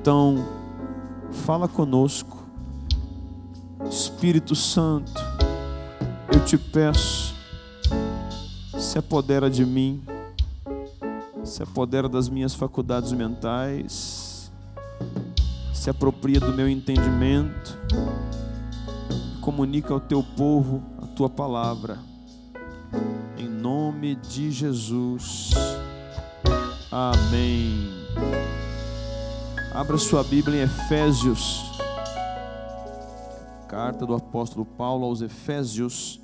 Então, fala conosco, Espírito Santo, eu te peço, se apodera de mim, se apodera das minhas faculdades mentais, se apropria do meu entendimento, comunica ao teu povo a tua palavra, em nome de Jesus. Amém. Abra sua Bíblia em Efésios, carta do apóstolo Paulo aos Efésios,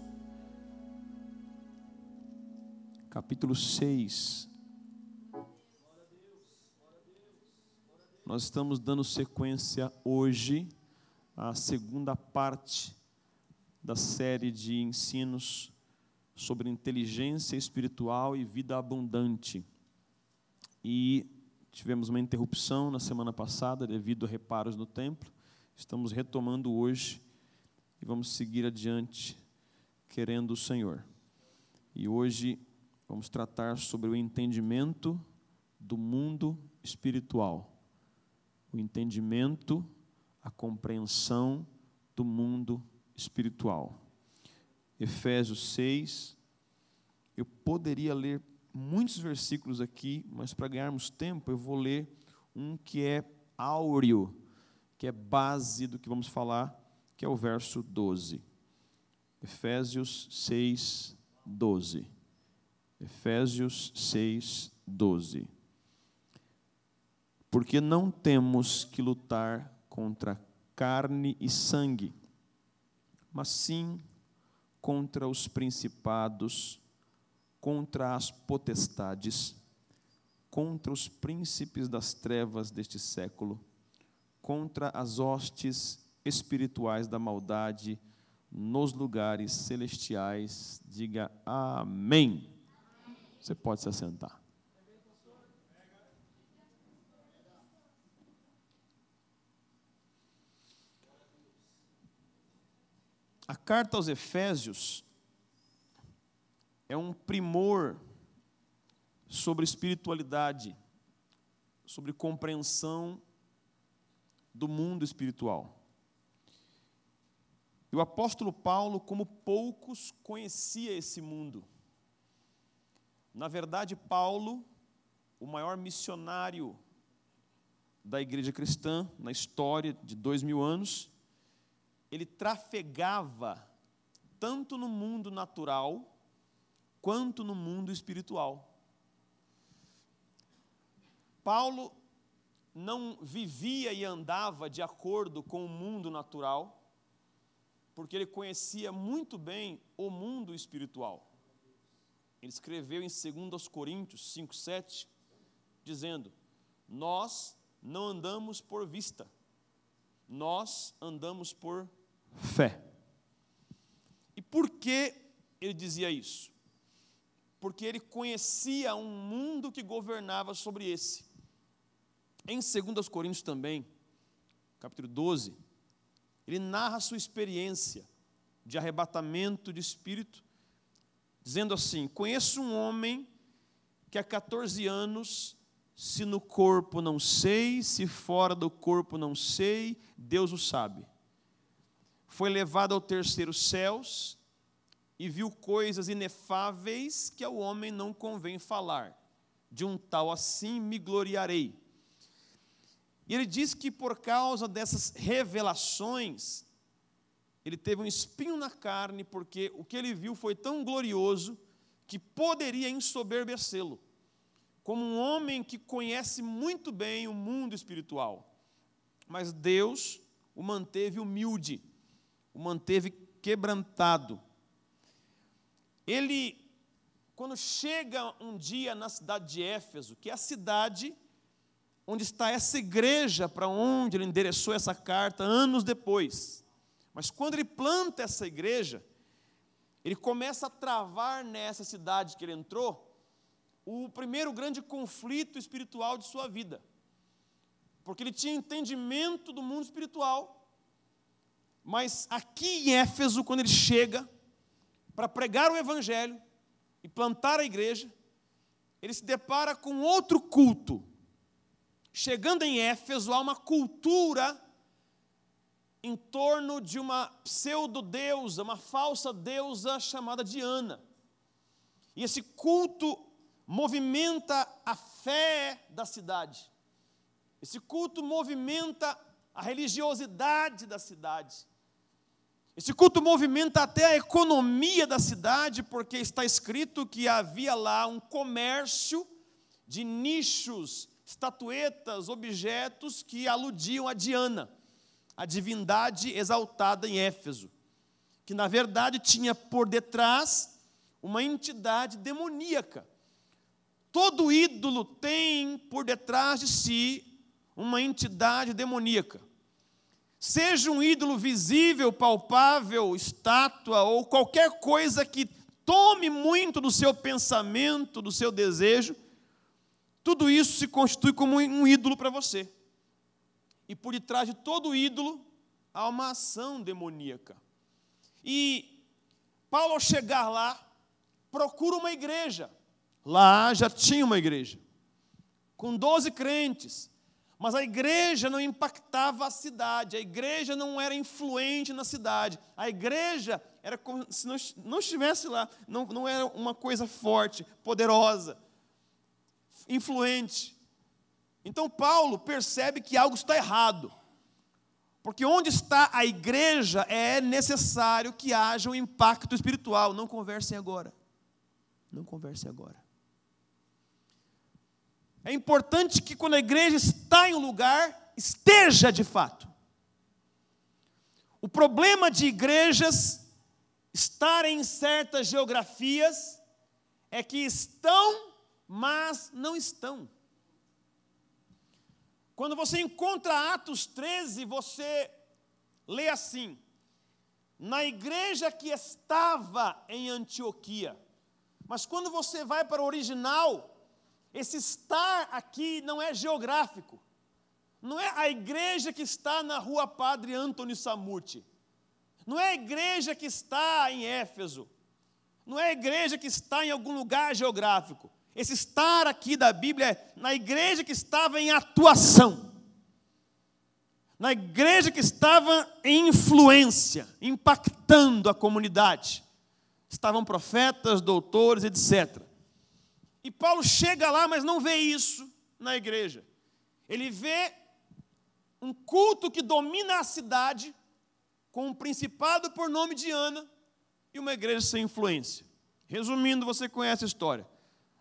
capítulo 6. Nós estamos dando sequência hoje à segunda parte da série de ensinos sobre inteligência espiritual e vida abundante. E tivemos uma interrupção na semana passada devido a reparos no templo. Estamos retomando hoje e vamos seguir adiante, querendo o Senhor. E hoje vamos tratar sobre o entendimento do mundo espiritual. O entendimento, a compreensão do mundo espiritual. Efésios 6. Eu poderia ler muitos versículos aqui, mas para ganharmos tempo, eu vou ler um que é áureo, que é base do que vamos falar, que é o verso 12. Efésios 6, 12. Efésios 6, 12. Porque não temos que lutar contra carne e sangue, mas sim contra os principados, contra as potestades, contra os príncipes das trevas deste século, contra as hostes espirituais da maldade nos lugares celestiais. Diga amém. Você pode se assentar. A carta aos Efésios é um primor sobre espiritualidade, sobre compreensão do mundo espiritual. E o apóstolo Paulo, como poucos, conhecia esse mundo. Na verdade, Paulo, o maior missionário da igreja cristã na história de dois mil anos, ele trafegava tanto no mundo natural quanto no mundo espiritual. Paulo não vivia e andava de acordo com o mundo natural, porque ele conhecia muito bem o mundo espiritual. Ele escreveu em 2 Coríntios 5, 7, dizendo: Nós não andamos por vista, nós andamos por fé. E por que ele dizia isso? Porque ele conhecia um mundo que governava sobre esse. Em 2 Coríntios também, capítulo 12, ele narra sua experiência de arrebatamento de espírito, dizendo assim: Conheço um homem que há 14 anos, se no corpo não sei, se fora do corpo não sei, Deus o sabe. Foi levado ao terceiro céus, e viu coisas inefáveis que ao homem não convém falar. De um tal assim me gloriarei. E ele diz que por causa dessas revelações, ele teve um espinho na carne, porque o que ele viu foi tão glorioso que poderia ensoberbecê-lo, como um homem que conhece muito bem o mundo espiritual. Mas Deus o manteve humilde, o manteve quebrantado ele, quando chega um dia na cidade de Éfeso, que é a cidade onde está essa igreja para onde ele endereçou essa carta anos depois. Mas quando ele planta essa igreja, ele começa a travar nessa cidade que ele entrou o primeiro grande conflito espiritual de sua vida. Porque ele tinha entendimento do mundo espiritual, mas aqui em Éfeso, quando ele chega, para pregar o Evangelho e plantar a igreja, ele se depara com outro culto, chegando em Éfeso, há uma cultura em torno de uma pseudo-deusa, uma falsa deusa chamada Diana. E esse culto movimenta a fé da cidade. Esse culto movimenta a religiosidade da cidade. Esse culto movimenta até a economia da cidade, porque está escrito que havia lá um comércio de nichos, estatuetas, objetos que aludiam a Diana, a divindade exaltada em Éfeso, que na verdade tinha por detrás uma entidade demoníaca. Todo ídolo tem por detrás de si uma entidade demoníaca. Seja um ídolo visível, palpável, estátua ou qualquer coisa que tome muito do seu pensamento, do seu desejo, tudo isso se constitui como um ídolo para você. E por detrás de todo ídolo há uma ação demoníaca. E Paulo, ao chegar lá, procura uma igreja. Lá já tinha uma igreja, com doze crentes, mas a igreja não impactava a cidade, a igreja não era influente na cidade, a igreja era como se não, estivesse lá, não, não era uma coisa forte, poderosa, influente. Então Paulo percebe que algo está errado, porque onde está a igreja é necessário que haja um impacto espiritual. Não conversem agora, não conversem agora. É importante que quando a igreja está em um lugar, esteja de fato. O problema de igrejas estarem em certas geografias é que estão, mas não estão. Quando você encontra Atos 13, você lê assim: na igreja que estava em Antioquia. Mas quando você vai para o original, esse estar aqui não é geográfico. Não é a igreja que está na rua Padre Antônio Samuti. Não é a igreja que está em Éfeso. Não é a igreja que está em algum lugar geográfico. Esse estar aqui da Bíblia é na igreja que estava em atuação. Na igreja que estava em influência, impactando a comunidade. Estavam profetas, doutores, etc. E Paulo chega lá, mas não vê isso na igreja. Ele vê um culto que domina a cidade, com um principado por nome de Ana, e uma igreja sem influência. Resumindo, você conhece a história.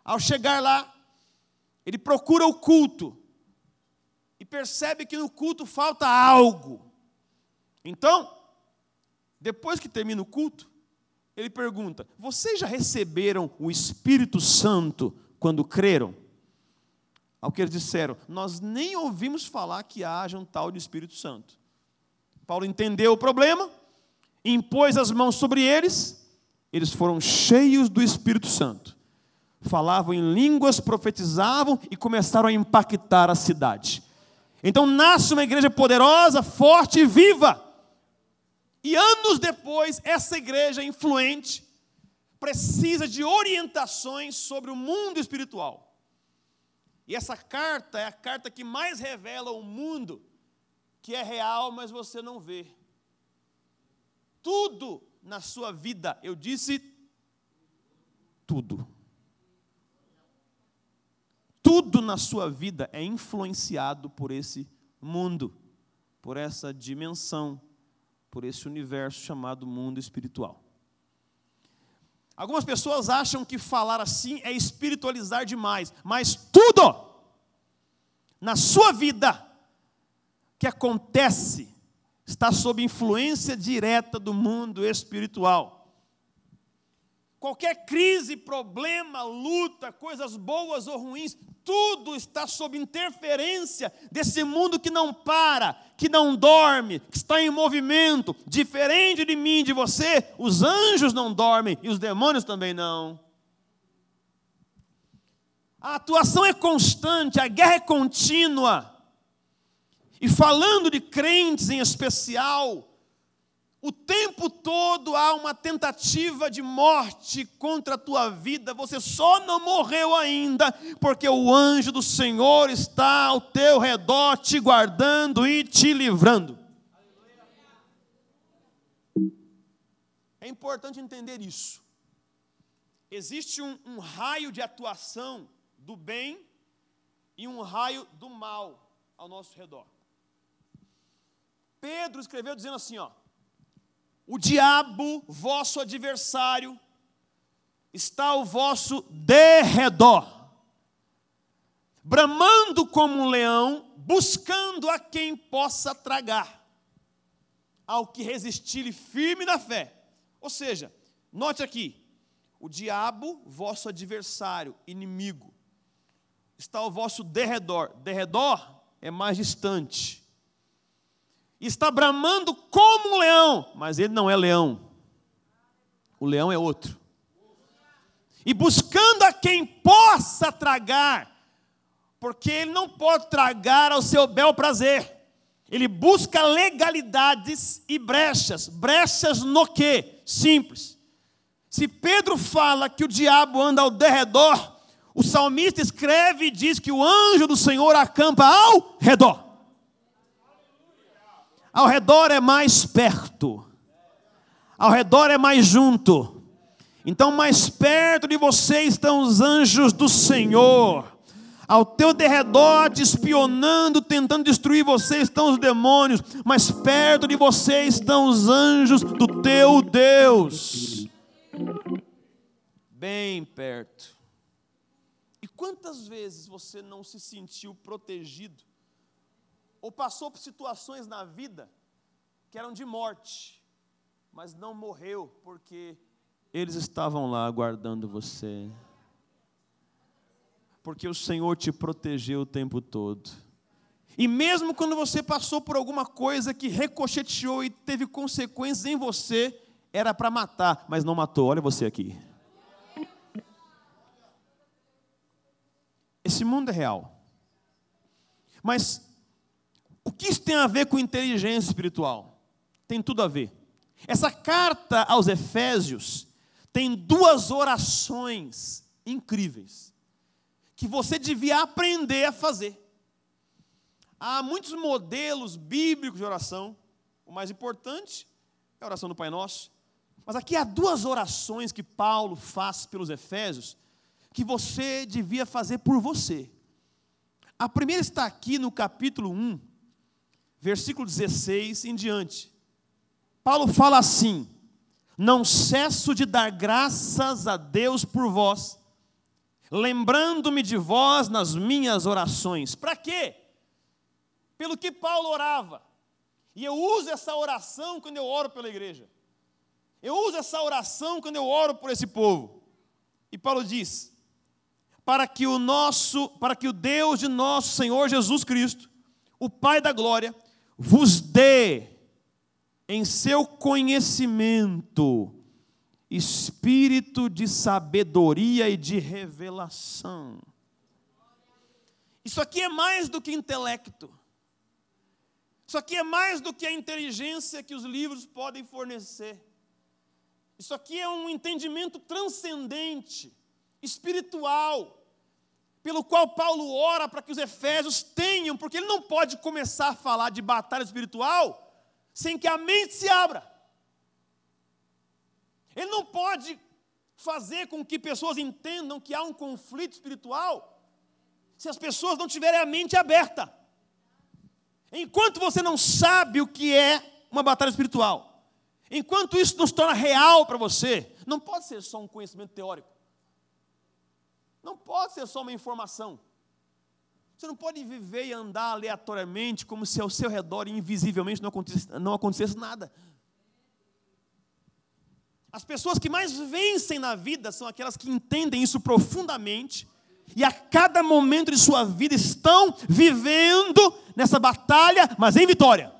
Ao chegar lá, ele procura o culto e percebe que no culto falta algo. Então, depois que termina o culto, ele pergunta: Vocês já receberam o Espírito Santo quando creram? Ao que eles disseram: Nós nem ouvimos falar que haja um tal de Espírito Santo. Paulo entendeu o problema, impôs as mãos sobre eles, eles foram cheios do Espírito Santo. Falavam em línguas, profetizavam e começaram a impactar a cidade. Então nasce uma igreja poderosa, forte e viva. E anos depois, essa igreja influente precisa de orientações sobre o mundo espiritual. E essa carta é a carta que mais revela o mundo que é real, mas você não vê. Tudo na sua vida, eu disse tudo. Tudo na sua vida é influenciado por esse mundo, por essa dimensão por esse universo chamado mundo espiritual. Algumas pessoas acham que falar assim é espiritualizar demais, mas tudo na sua vida que acontece está sob influência direta do mundo espiritual. Qualquer crise, problema, luta, coisas boas ou ruins, tudo está sob interferência desse mundo que não para, que não dorme, que está em movimento. Diferente de mim, de você, os anjos não dormem e os demônios também não. A atuação é constante, a guerra é contínua. E falando de crentes em especial, o tempo todo há uma tentativa de morte contra a tua vida, você só não morreu ainda, porque o anjo do Senhor está ao teu redor, te guardando e te livrando. É importante entender isso. Existe um, um raio de atuação do bem e um raio do mal ao nosso redor. Pedro escreveu dizendo assim, ó: o diabo, vosso adversário, está ao vosso derredor, bramando como um leão, buscando a quem possa tragar, ao que resistir firme na fé. Ou seja, note aqui, o diabo, vosso adversário, inimigo, está ao vosso derredor. Derredor é mais distante está bramando como um leão, mas ele não é leão. O leão é outro. E buscando a quem possa tragar, porque ele não pode tragar ao seu bel prazer. Ele busca legalidades e brechas. Brechas no quê? Simples. Se Pedro fala que o diabo anda ao derredor, o salmista escreve e diz que o anjo do Senhor acampa ao redor. Ao redor é mais perto. Ao redor é mais junto. Então, mais perto de você estão os anjos do Senhor. Ao teu derredor, te espionando, tentando destruir você, estão os demônios. Mais perto de você estão os anjos do teu Deus. Bem perto. E quantas vezes você não se sentiu protegido ou passou por situações na vida que eram de morte, mas não morreu porque eles estavam lá aguardando você. Porque o Senhor te protegeu o tempo todo. E mesmo quando você passou por alguma coisa que recocheteou e teve consequências em você, era para matar, mas não matou. Olha você aqui. Esse mundo é real. Mas o que isso tem a ver com inteligência espiritual? Tem tudo a ver. Essa carta aos Efésios tem duas orações incríveis que você devia aprender a fazer. Há muitos modelos bíblicos de oração. O mais importante é a oração do Pai Nosso. Mas aqui há duas orações que Paulo faz pelos Efésios que você devia fazer por você. A primeira está aqui no capítulo 1, versículo 16 em diante. Paulo fala assim: Não cesso de dar graças a Deus por vós, lembrando-me de vós nas minhas orações. Para quê? Pelo que Paulo orava. E eu uso essa oração quando eu oro pela igreja. Eu uso essa oração quando eu oro por esse povo. E Paulo diz: para que o nosso, para que o Deus de nosso Senhor Jesus Cristo, o Pai da glória, vos dê em seu conhecimento espírito de sabedoria e de revelação. Isso aqui é mais do que intelecto. Isso aqui é mais do que a inteligência que os livros podem fornecer. Isso aqui é um entendimento transcendente, espiritual, pelo qual Paulo ora para que os efésios tenham, porque ele não pode começar a falar de batalha espiritual sem que a mente se abra. Ele não pode fazer com que pessoas entendam que há um conflito espiritual se as pessoas não tiverem a mente aberta. Enquanto você não sabe o que é uma batalha espiritual, enquanto isso não se torna real para você, não pode ser só um conhecimento teórico. Não pode ser só uma informação. Você não pode viver e andar aleatoriamente como se ao seu redor invisivelmente não acontecesse, não acontecesse nada. As pessoas que mais vencem na vida são aquelas que entendem isso profundamente e a cada momento de sua vida estão vivendo nessa batalha, mas em vitória,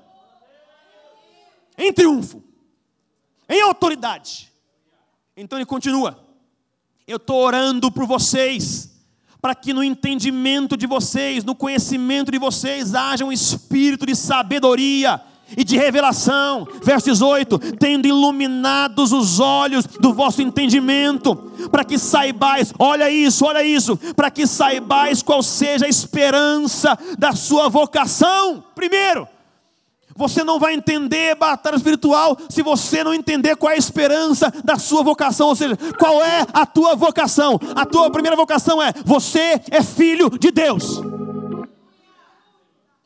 em triunfo, em autoridade. Então ele continua. Eu estou orando por vocês, para que no entendimento de vocês, no conhecimento de vocês, haja um espírito de sabedoria e de revelação. Verso 18: tendo iluminados os olhos do vosso entendimento, para que saibais, olha isso, olha isso, para que saibais qual seja a esperança da sua vocação. Primeiro, você não vai entender batalha espiritual se você não entender qual é a esperança da sua vocação, ou seja, qual é a tua vocação. A tua primeira vocação é: você é filho de Deus.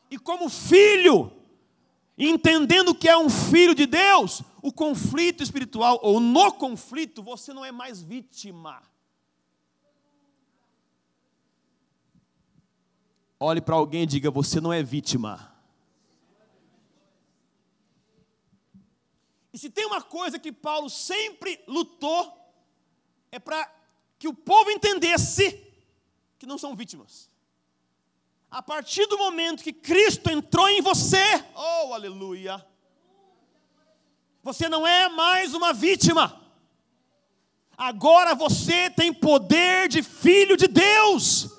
E como filho, entendendo que é um filho de Deus, o conflito espiritual, ou no conflito, você não é mais vítima. Olhe para alguém e diga: você não é vítima. E se tem uma coisa que Paulo sempre lutou, é para que o povo entendesse que não são vítimas. A partir do momento que Cristo entrou em você, oh aleluia, você não é mais uma vítima. Agora você tem poder de filho de Deus.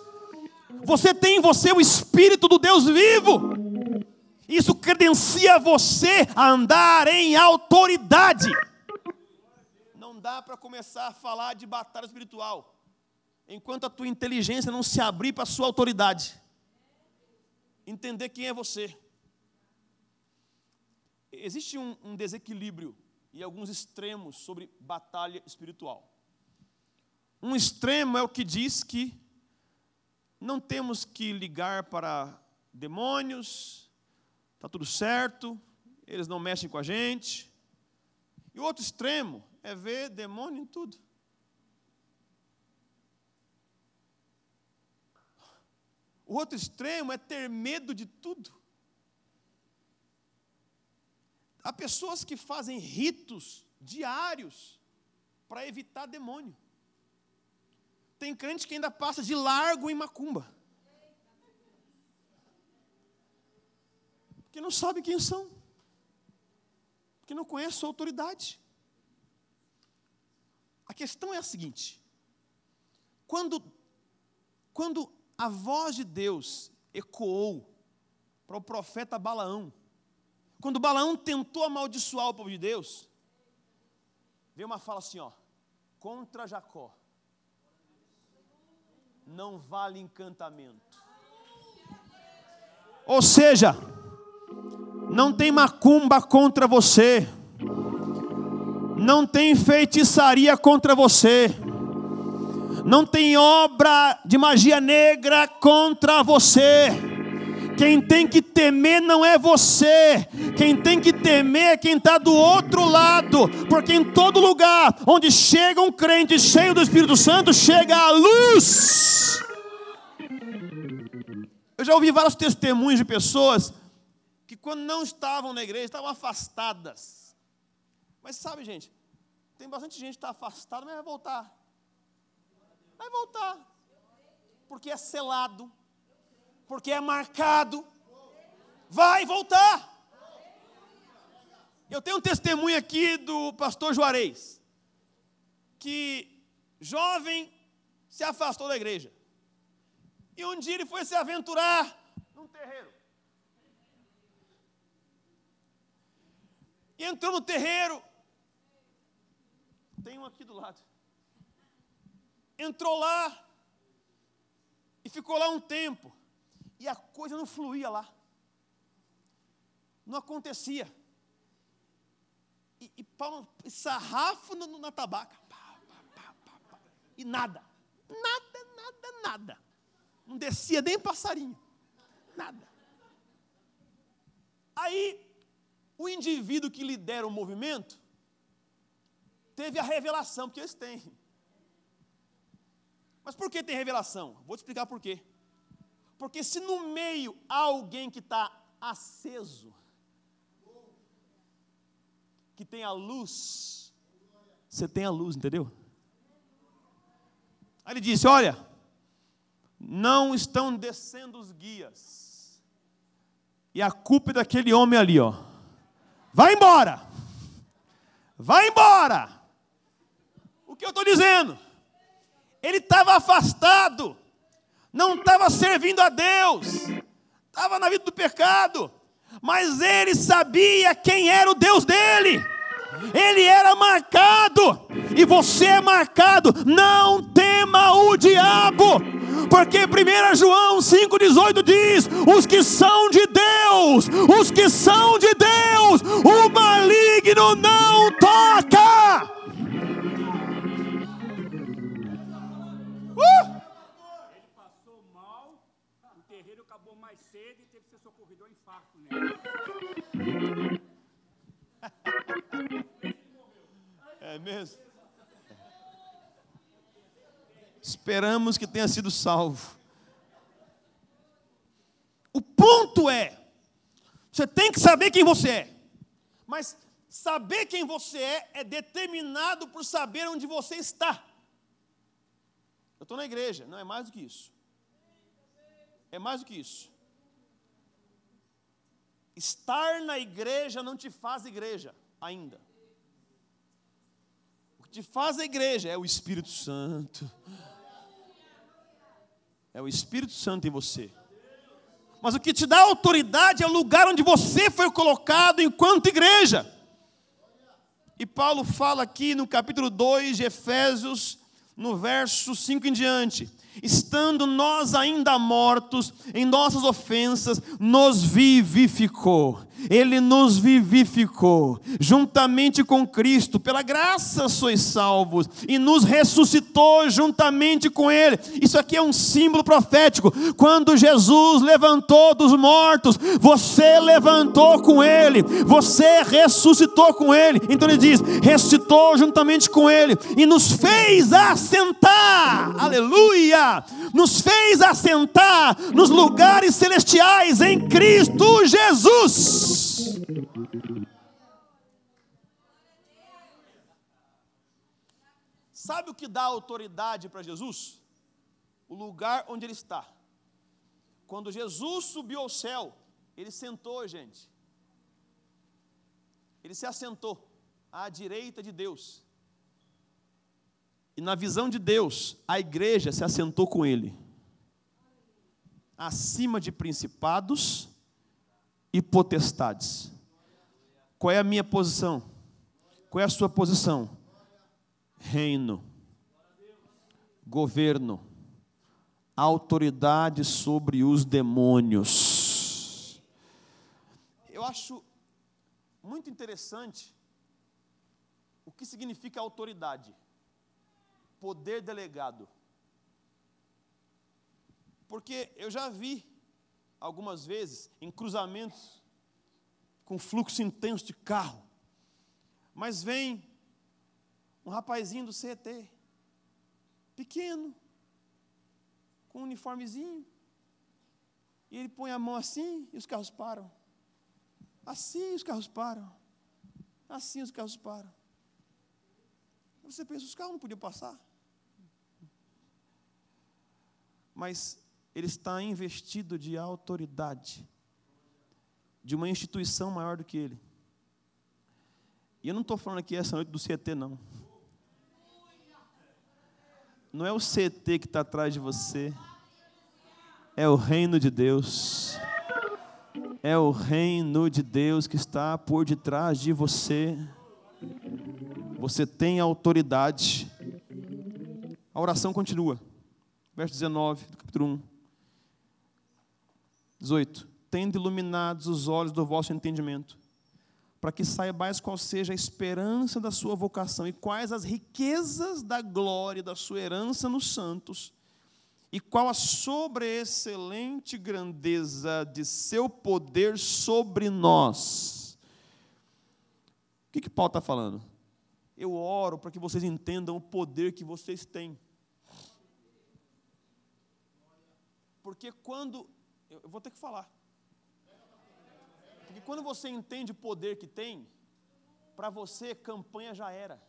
Você tem em você o Espírito do Deus vivo. Isso credencia você a andar em autoridade. Não dá para começar a falar de batalha espiritual enquanto a tua inteligência não se abrir para a sua autoridade. Entender quem é você. Existe um, um desequilíbrio e alguns extremos sobre batalha espiritual. Um extremo é o que diz que não temos que ligar para demônios, está tudo certo, eles não mexem com a gente. E o outro extremo é ver demônio em tudo. O outro extremo é ter medo de tudo. Há pessoas que fazem ritos diários para evitar demônio. Tem crente que ainda passa de largo em macumba. Porque não sabe quem são. Porque não conhece sua autoridade. A questão é a seguinte: quando, quando a voz de Deus ecoou para o profeta Balaão, quando Balaão tentou amaldiçoar o povo de Deus, veio uma fala assim, ó, contra Jacó, não vale encantamento. Ou seja, não tem macumba contra você. Não tem feitiçaria contra você. Não tem obra de magia negra contra você. Quem tem que temer não é você, quem tem que temer é quem está do outro lado, porque em todo lugar onde chega um crente cheio do Espírito Santo, chega a luz. Eu já ouvi vários testemunhos de pessoas quando não estavam na igreja, estavam afastadas. Mas sabe, gente, tem bastante gente que está afastada, mas vai voltar. Vai voltar. Porque é selado, porque é marcado. Vai voltar. Eu tenho um testemunho aqui do pastor Juarez, que jovem se afastou da igreja. E um dia ele foi se aventurar num terreiro. Entrou no terreiro. Tem um aqui do lado. Entrou lá e ficou lá um tempo. E a coisa não fluía lá. Não acontecia. E, e, e sarrafo no, na tabaca. Pá, pá, pá, e nada. Nada, nada, nada. Não descia nem passarinho. Nada. Aí o indivíduo que lidera o movimento teve a revelação, porque eles têm. Mas por que tem revelação? Vou te explicar por quê. Porque se no meio há alguém que está aceso, que tem a luz, você tem a luz, entendeu? Aí ele disse: Olha, não estão descendo os guias, e a culpa é daquele homem ali, ó. Vai embora. Vai embora. O que eu estou dizendo? Ele estava afastado, não estava servindo a Deus, estava na vida do pecado. mas ele sabia quem era o Deus dele. Ele era marcado, e você é marcado. Não tema o diabo, porque 1 João 5,18 diz: os que são de Deus, os que são de Deus, o maligno não toca. Uh! Ele passou mal, o terreiro acabou mais cedo e teve que ser socorrido ao infarto nele. É mesmo? Esperamos que tenha sido salvo. O ponto é: você tem que saber quem você é, mas saber quem você é é determinado por saber onde você está. Eu estou na igreja, não é mais do que isso. É mais do que isso. Estar na igreja não te faz igreja ainda te faz a igreja é o Espírito Santo. É o Espírito Santo em você. Mas o que te dá autoridade é o lugar onde você foi colocado enquanto igreja. E Paulo fala aqui no capítulo 2 de Efésios, no verso 5 em diante: estando nós ainda mortos em nossas ofensas, nos vivificou ele nos vivificou, juntamente com Cristo, pela graça sois salvos, e nos ressuscitou juntamente com Ele. Isso aqui é um símbolo profético. Quando Jesus levantou dos mortos, você levantou com Ele, você ressuscitou com Ele. Então ele diz: ressuscitou juntamente com Ele, e nos fez assentar, aleluia, nos fez assentar nos lugares celestiais em Cristo Jesus. Sabe o que dá autoridade para Jesus? O lugar onde ele está. Quando Jesus subiu ao céu, ele sentou, gente. Ele se assentou à direita de Deus. E na visão de Deus, a igreja se assentou com ele. Acima de principados e potestades. Qual é a minha posição? Qual é a sua posição? reino, governo, autoridade sobre os demônios. Eu acho muito interessante o que significa autoridade, poder delegado. Porque eu já vi algumas vezes em cruzamentos com fluxo intenso de carro, mas vem um rapazinho do CT, pequeno, com um uniformezinho, e ele põe a mão assim e os carros param. Assim os carros param. Assim os carros param. Você pensa, os carros não podiam passar. Mas ele está investido de autoridade, de uma instituição maior do que ele. E eu não estou falando aqui essa noite do CT, não. Não é o CT que está atrás de você, é o reino de Deus. É o reino de Deus que está por detrás de você. Você tem autoridade. A oração continua. Verso 19 do capítulo 1. 18. Tendo iluminados os olhos do vosso entendimento para que saibais qual seja a esperança da sua vocação e quais as riquezas da glória da sua herança nos santos, e qual a sobreexcelente grandeza de seu poder sobre nós. O que, que Paulo está falando? Eu oro para que vocês entendam o poder que vocês têm. Porque quando. Eu vou ter que falar. Porque quando você entende o poder que tem, para você campanha já era.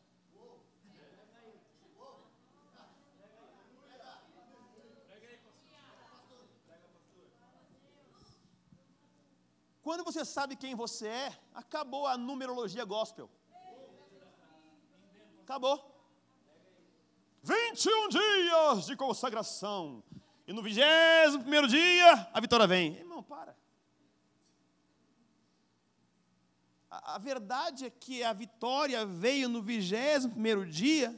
Quando você sabe quem você é, acabou a numerologia gospel. Acabou. 21 dias de consagração. E no 21 primeiro dia, a vitória vem. Irmão, para. A, verdade é que a vitória veio no vigésimo primeiro dia,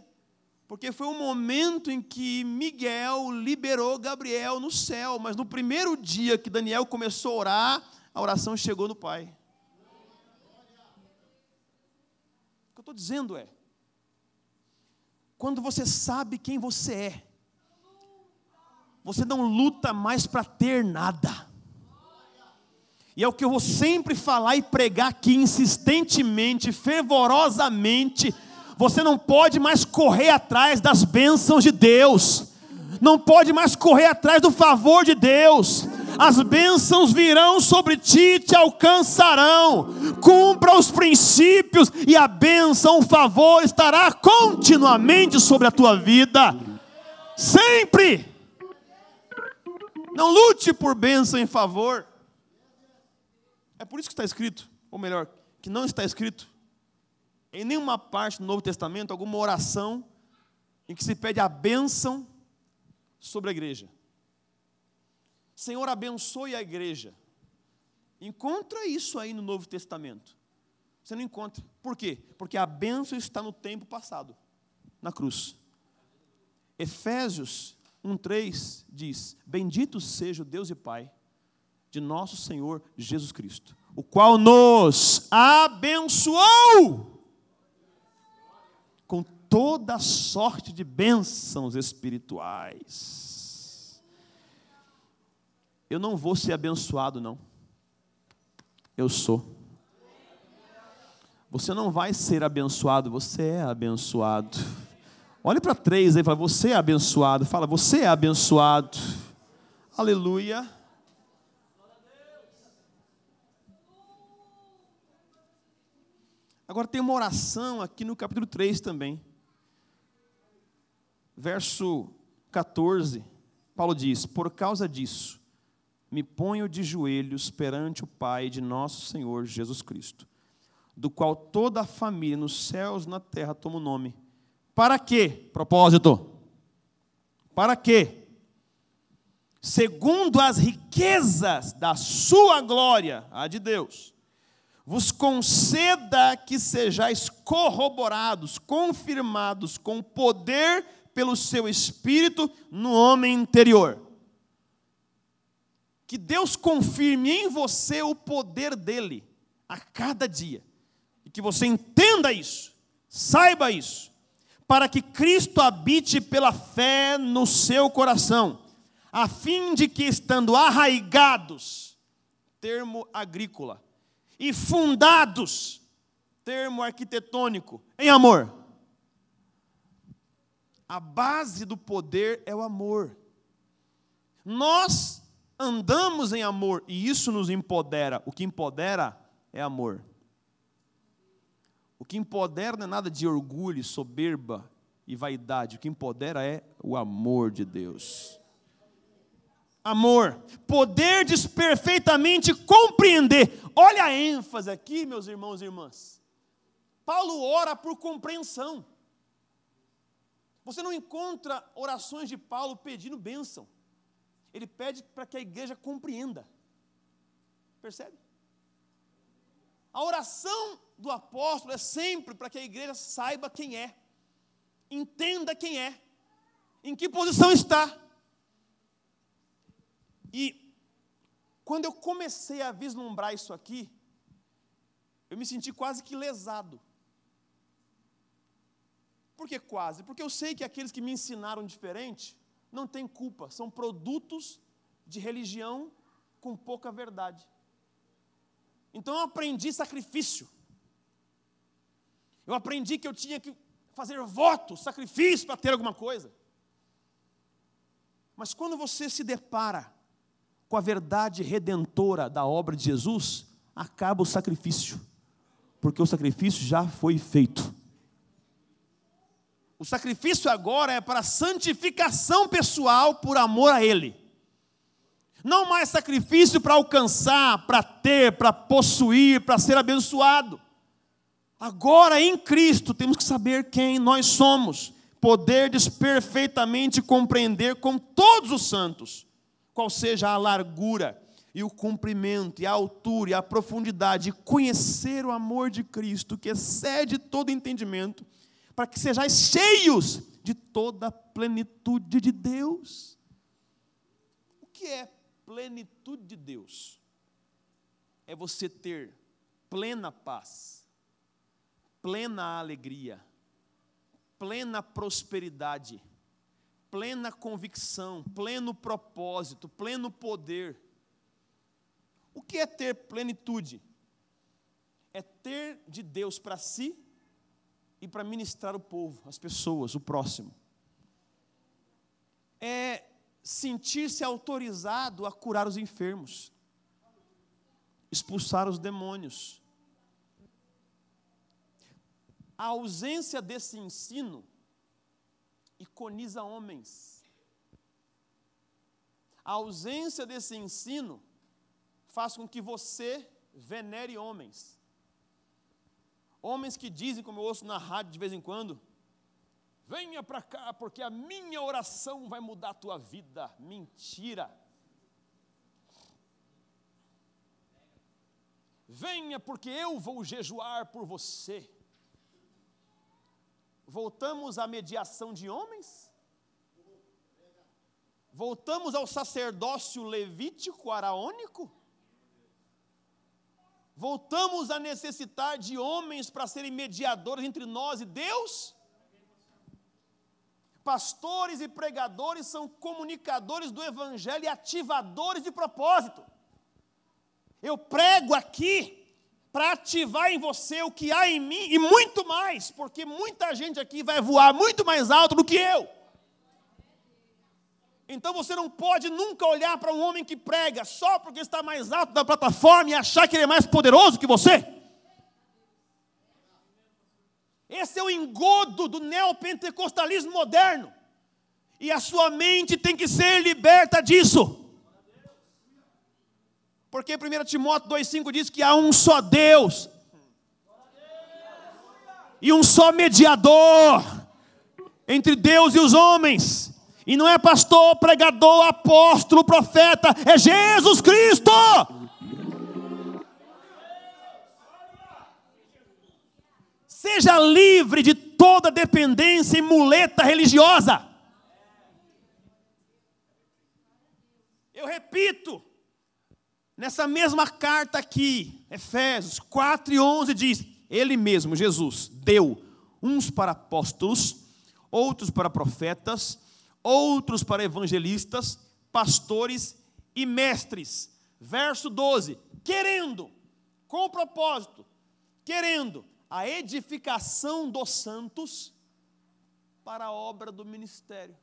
porque foi o momento em que Miguel liberou Gabriel no céu, mas no primeiro dia que Daniel começou a orar, a oração chegou no Pai. O que eu estou dizendo é: quando você sabe quem você é, você não luta mais para ter nada. E é o que eu vou sempre falar e pregar aqui insistentemente, fervorosamente. Você não pode mais correr atrás das bênçãos de Deus, não pode mais correr atrás do favor de Deus. As bênçãos virão sobre ti e te alcançarão. Cumpra os princípios e a bênção, o favor estará continuamente sobre a tua vida. Sempre. Não lute por bênção em favor. É por isso que está escrito, ou melhor, que não está escrito em nenhuma parte do Novo Testamento alguma oração em que se pede a bênção sobre a igreja. Senhor, abençoe a igreja. Encontra isso aí no Novo Testamento. Você não encontra. Por quê? Porque a bênção está no tempo passado, na cruz. Efésios 1,3 diz: Bendito seja o Deus e Pai de nosso Senhor Jesus Cristo, o qual nos abençoou com toda sorte de bênçãos espirituais. Eu não vou ser abençoado, não. Eu sou. Você não vai ser abençoado, você é abençoado. Olhe para três aí e fala: Você é abençoado. Fala: Você é abençoado. Aleluia. Agora tem uma oração aqui no capítulo 3 também. Verso 14. Paulo diz: Por causa disso, me ponho de joelhos perante o Pai de nosso Senhor Jesus Cristo, do qual toda a família nos céus e na terra toma o nome para quê? Propósito. Para quê? Segundo as riquezas da sua glória, a de Deus, vos conceda que sejais corroborados, confirmados com poder pelo seu espírito no homem interior. Que Deus confirme em você o poder dele a cada dia. E que você entenda isso, saiba isso para que Cristo habite pela fé no seu coração, a fim de que, estando arraigados, termo agrícola, e fundados, termo arquitetônico, em amor. A base do poder é o amor. Nós andamos em amor e isso nos empodera. O que empodera é amor. O que empodera não é nada de orgulho, soberba e vaidade. O que empodera é o amor de Deus. Amor, poder perfeitamente compreender. Olha a ênfase aqui, meus irmãos e irmãs. Paulo ora por compreensão. Você não encontra orações de Paulo pedindo bênção. Ele pede para que a igreja compreenda. Percebe? A oração do apóstolo é sempre para que a igreja saiba quem é, entenda quem é, em que posição está. E quando eu comecei a vislumbrar isso aqui, eu me senti quase que lesado. Por que quase? Porque eu sei que aqueles que me ensinaram diferente não têm culpa, são produtos de religião com pouca verdade. Então eu aprendi sacrifício. Eu aprendi que eu tinha que fazer voto, sacrifício para ter alguma coisa. Mas quando você se depara com a verdade redentora da obra de Jesus, acaba o sacrifício, porque o sacrifício já foi feito. O sacrifício agora é para santificação pessoal por amor a Ele. Não mais sacrifício para alcançar, para ter, para possuir, para ser abençoado. Agora em Cristo temos que saber quem nós somos, poderdes perfeitamente compreender com todos os santos, qual seja a largura e o comprimento, e a altura, e a profundidade, e conhecer o amor de Cristo, que excede todo entendimento, para que sejais cheios de toda a plenitude de Deus. O que é plenitude de Deus? É você ter plena paz, plena alegria, plena prosperidade, plena convicção, pleno propósito, pleno poder. O que é ter plenitude? É ter de Deus para si e para ministrar o povo, as pessoas, o próximo. É sentir-se autorizado a curar os enfermos, expulsar os demônios. A ausência desse ensino iconiza homens. A ausência desse ensino faz com que você venere homens. Homens que dizem, como eu ouço na rádio de vez em quando, venha para cá, porque a minha oração vai mudar a tua vida. Mentira. Venha, porque eu vou jejuar por você. Voltamos à mediação de homens? Voltamos ao sacerdócio levítico araônico? Voltamos a necessitar de homens para serem mediadores entre nós e Deus? Pastores e pregadores são comunicadores do Evangelho e ativadores de propósito. Eu prego aqui para ativar em você o que há em mim e muito mais, porque muita gente aqui vai voar muito mais alto do que eu. Então você não pode nunca olhar para um homem que prega só porque está mais alto da plataforma e achar que ele é mais poderoso que você. Esse é o engodo do neopentecostalismo moderno. E a sua mente tem que ser liberta disso. Porque 1 Timóteo 2,5 diz que há um só Deus e um só mediador entre Deus e os homens e não é pastor, pregador, apóstolo, profeta, é Jesus Cristo. Seja livre de toda dependência e muleta religiosa. Eu repito, nessa mesma carta aqui, Efésios 4 e 11 diz: Ele mesmo, Jesus, deu uns para apóstolos, outros para profetas, outros para evangelistas, pastores e mestres. Verso 12: querendo, com propósito, querendo a edificação dos santos para a obra do ministério.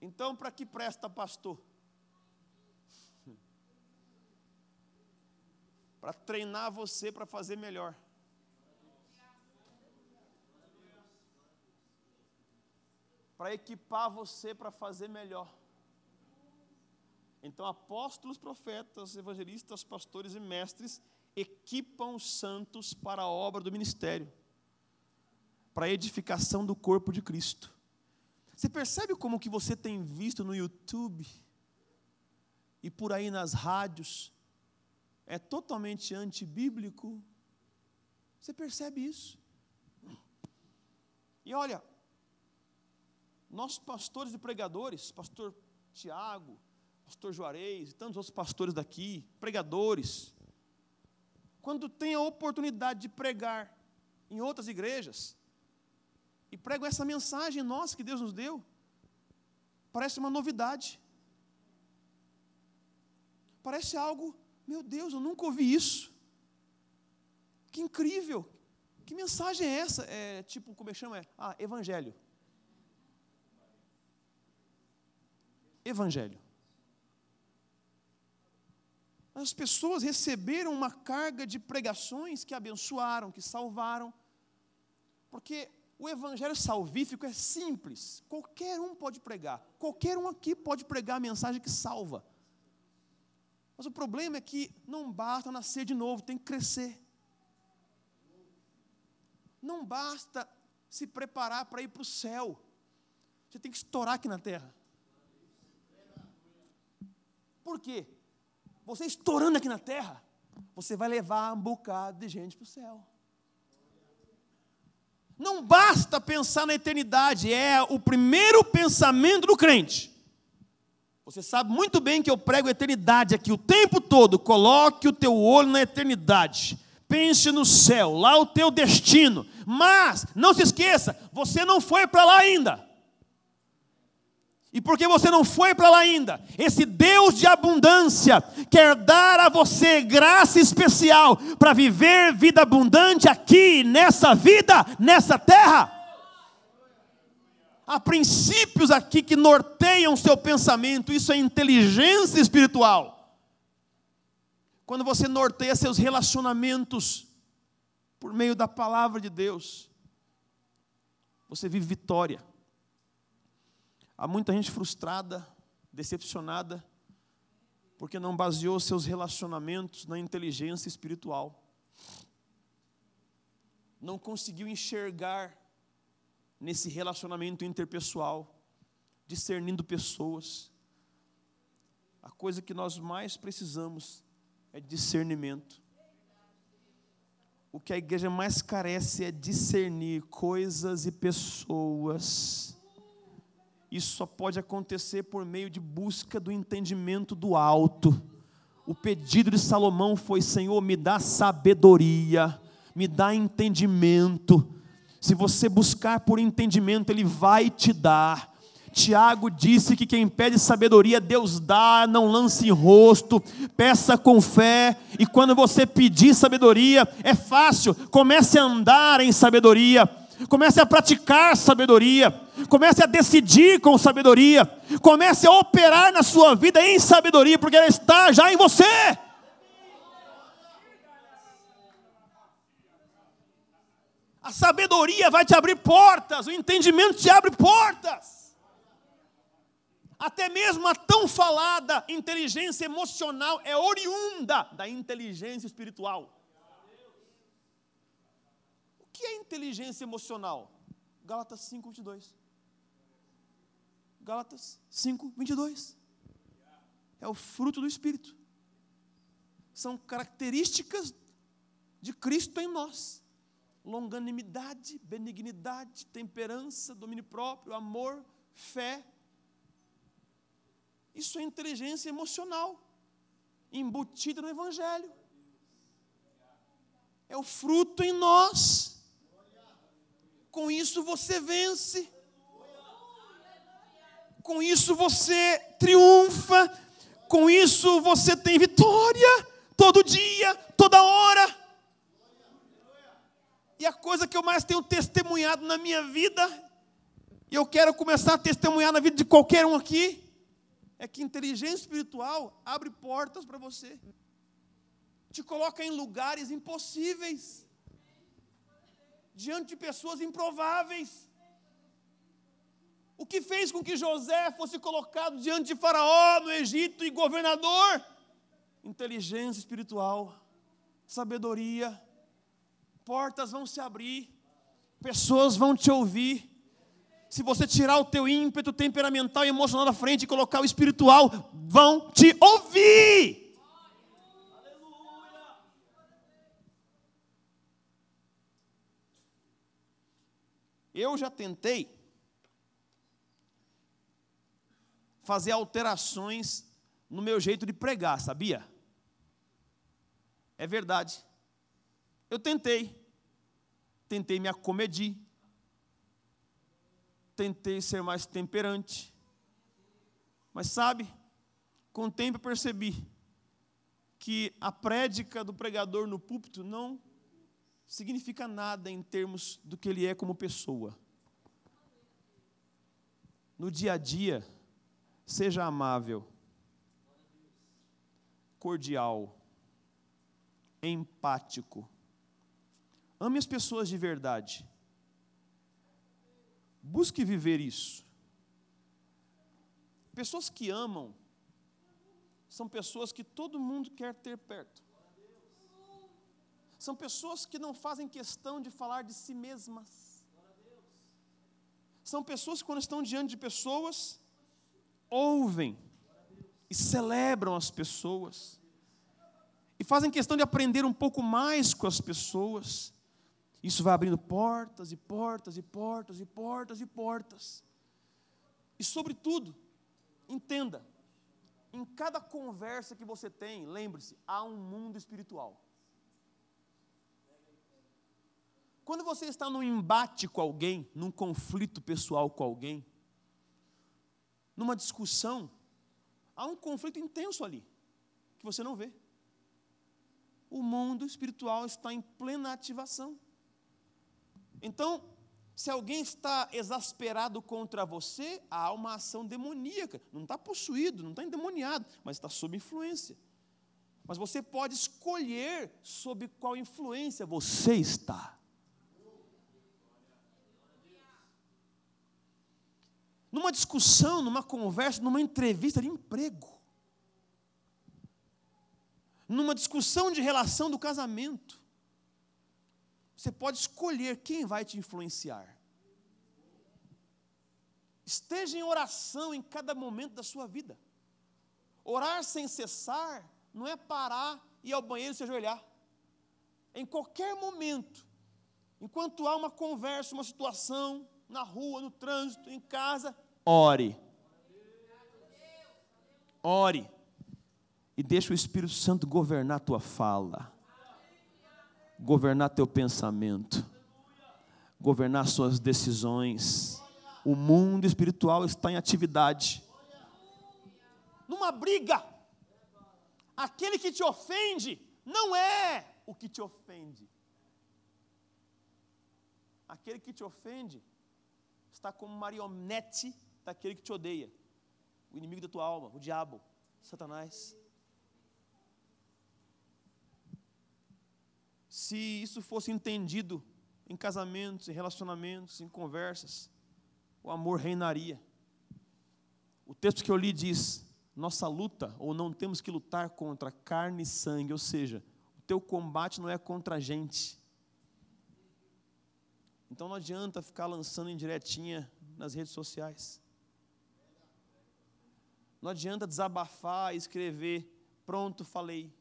Então, para que presta pastor? Para treinar você para fazer melhor. para equipar você para fazer melhor. Então, apóstolos, profetas, evangelistas, pastores e mestres equipam os santos para a obra do ministério, para a edificação do corpo de Cristo. Você percebe como que você tem visto no YouTube e por aí nas rádios é totalmente antibíblico? Você percebe isso? E olha, nós, pastores e pregadores, pastor Tiago, pastor Juarez e tantos outros pastores daqui, pregadores, quando tem a oportunidade de pregar em outras igrejas, e pregam essa mensagem nossa que Deus nos deu, parece uma novidade. Parece algo, meu Deus, eu nunca ouvi isso. Que incrível. Que mensagem é essa? É tipo, como é que chama? É, ah, evangelho. evangelho. As pessoas receberam uma carga de pregações que abençoaram, que salvaram, porque o evangelho salvífico é simples, qualquer um pode pregar, qualquer um aqui pode pregar a mensagem que salva. Mas o problema é que não basta nascer de novo, tem que crescer. Não basta se preparar para ir para o céu, você tem que estourar aqui na terra. Por quê? Você estourando aqui na terra, você vai levar um bocado de gente para o céu. Não basta pensar na eternidade, é o primeiro pensamento do crente. Você sabe muito bem que eu prego eternidade aqui o tempo todo. Coloque o teu olho na eternidade. Pense no céu, lá o teu destino. Mas não se esqueça, você não foi para lá ainda. E porque você não foi para lá ainda, esse Deus de abundância quer dar a você graça especial para viver vida abundante aqui, nessa vida, nessa terra. Há princípios aqui que norteiam o seu pensamento, isso é inteligência espiritual. Quando você norteia seus relacionamentos por meio da palavra de Deus, você vive vitória. Há muita gente frustrada, decepcionada, porque não baseou seus relacionamentos na inteligência espiritual. Não conseguiu enxergar nesse relacionamento interpessoal, discernindo pessoas. A coisa que nós mais precisamos é discernimento. O que a igreja mais carece é discernir coisas e pessoas. Isso só pode acontecer por meio de busca do entendimento do alto. O pedido de Salomão foi: Senhor, me dá sabedoria, me dá entendimento. Se você buscar por entendimento, Ele vai te dar. Tiago disse que quem pede sabedoria, Deus dá, não lance em rosto, peça com fé, e quando você pedir sabedoria, é fácil, comece a andar em sabedoria. Comece a praticar sabedoria, comece a decidir com sabedoria, comece a operar na sua vida em sabedoria, porque ela está já em você. A sabedoria vai te abrir portas, o entendimento te abre portas. Até mesmo a tão falada inteligência emocional é oriunda da inteligência espiritual que é inteligência emocional? Gálatas 5, 22. Gálatas 5, 22. É o fruto do Espírito. São características de Cristo em nós: longanimidade, benignidade, temperança, domínio próprio, amor, fé. Isso é inteligência emocional, embutida no Evangelho. É o fruto em nós. Com isso você vence. Com isso você triunfa. Com isso você tem vitória todo dia, toda hora. E a coisa que eu mais tenho testemunhado na minha vida, e eu quero começar a testemunhar na vida de qualquer um aqui, é que inteligência espiritual abre portas para você, te coloca em lugares impossíveis diante de pessoas improváveis. O que fez com que José fosse colocado diante de Faraó no Egito e governador? Inteligência espiritual, sabedoria, portas vão se abrir, pessoas vão te ouvir. Se você tirar o teu ímpeto temperamental e emocional da frente e colocar o espiritual, vão te ouvir. Eu já tentei fazer alterações no meu jeito de pregar, sabia? É verdade. Eu tentei. Tentei me acomedir. Tentei ser mais temperante. Mas sabe, com o tempo eu percebi que a prédica do pregador no púlpito não significa nada em termos do que ele é como pessoa. No dia a dia, seja amável, cordial, empático. Ame as pessoas de verdade. Busque viver isso. Pessoas que amam são pessoas que todo mundo quer ter perto. São pessoas que não fazem questão de falar de si mesmas. São pessoas que, quando estão diante de pessoas, ouvem, e celebram as pessoas, e fazem questão de aprender um pouco mais com as pessoas. Isso vai abrindo portas e portas e portas e portas e portas. E, sobretudo, entenda: em cada conversa que você tem, lembre-se, há um mundo espiritual. Quando você está num embate com alguém, num conflito pessoal com alguém, numa discussão, há um conflito intenso ali, que você não vê. O mundo espiritual está em plena ativação. Então, se alguém está exasperado contra você, há uma ação demoníaca. Não está possuído, não está endemoniado, mas está sob influência. Mas você pode escolher sob qual influência você está. numa discussão, numa conversa, numa entrevista de emprego, numa discussão de relação do casamento, você pode escolher quem vai te influenciar. Esteja em oração em cada momento da sua vida. Orar sem cessar não é parar e ir ao banheiro e se ajoelhar. Em qualquer momento, enquanto há uma conversa, uma situação, na rua, no trânsito, em casa, ore. Ore. E deixa o Espírito Santo governar a tua fala, governar teu pensamento, governar suas decisões. O mundo espiritual está em atividade. Numa briga, aquele que te ofende não é o que te ofende. Aquele que te ofende está como marionete daquele que te odeia, o inimigo da tua alma, o diabo, Satanás. Se isso fosse entendido em casamentos, em relacionamentos, em conversas, o amor reinaria. O texto que eu li diz: nossa luta, ou não temos que lutar contra carne e sangue, ou seja, o teu combate não é contra a gente. Então não adianta ficar lançando indiretinha nas redes sociais. Não adianta desabafar e escrever, pronto, falei.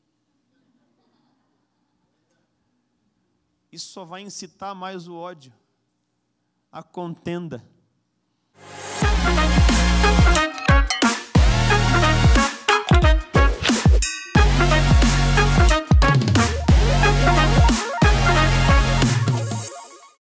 Isso só vai incitar mais o ódio, a contenda.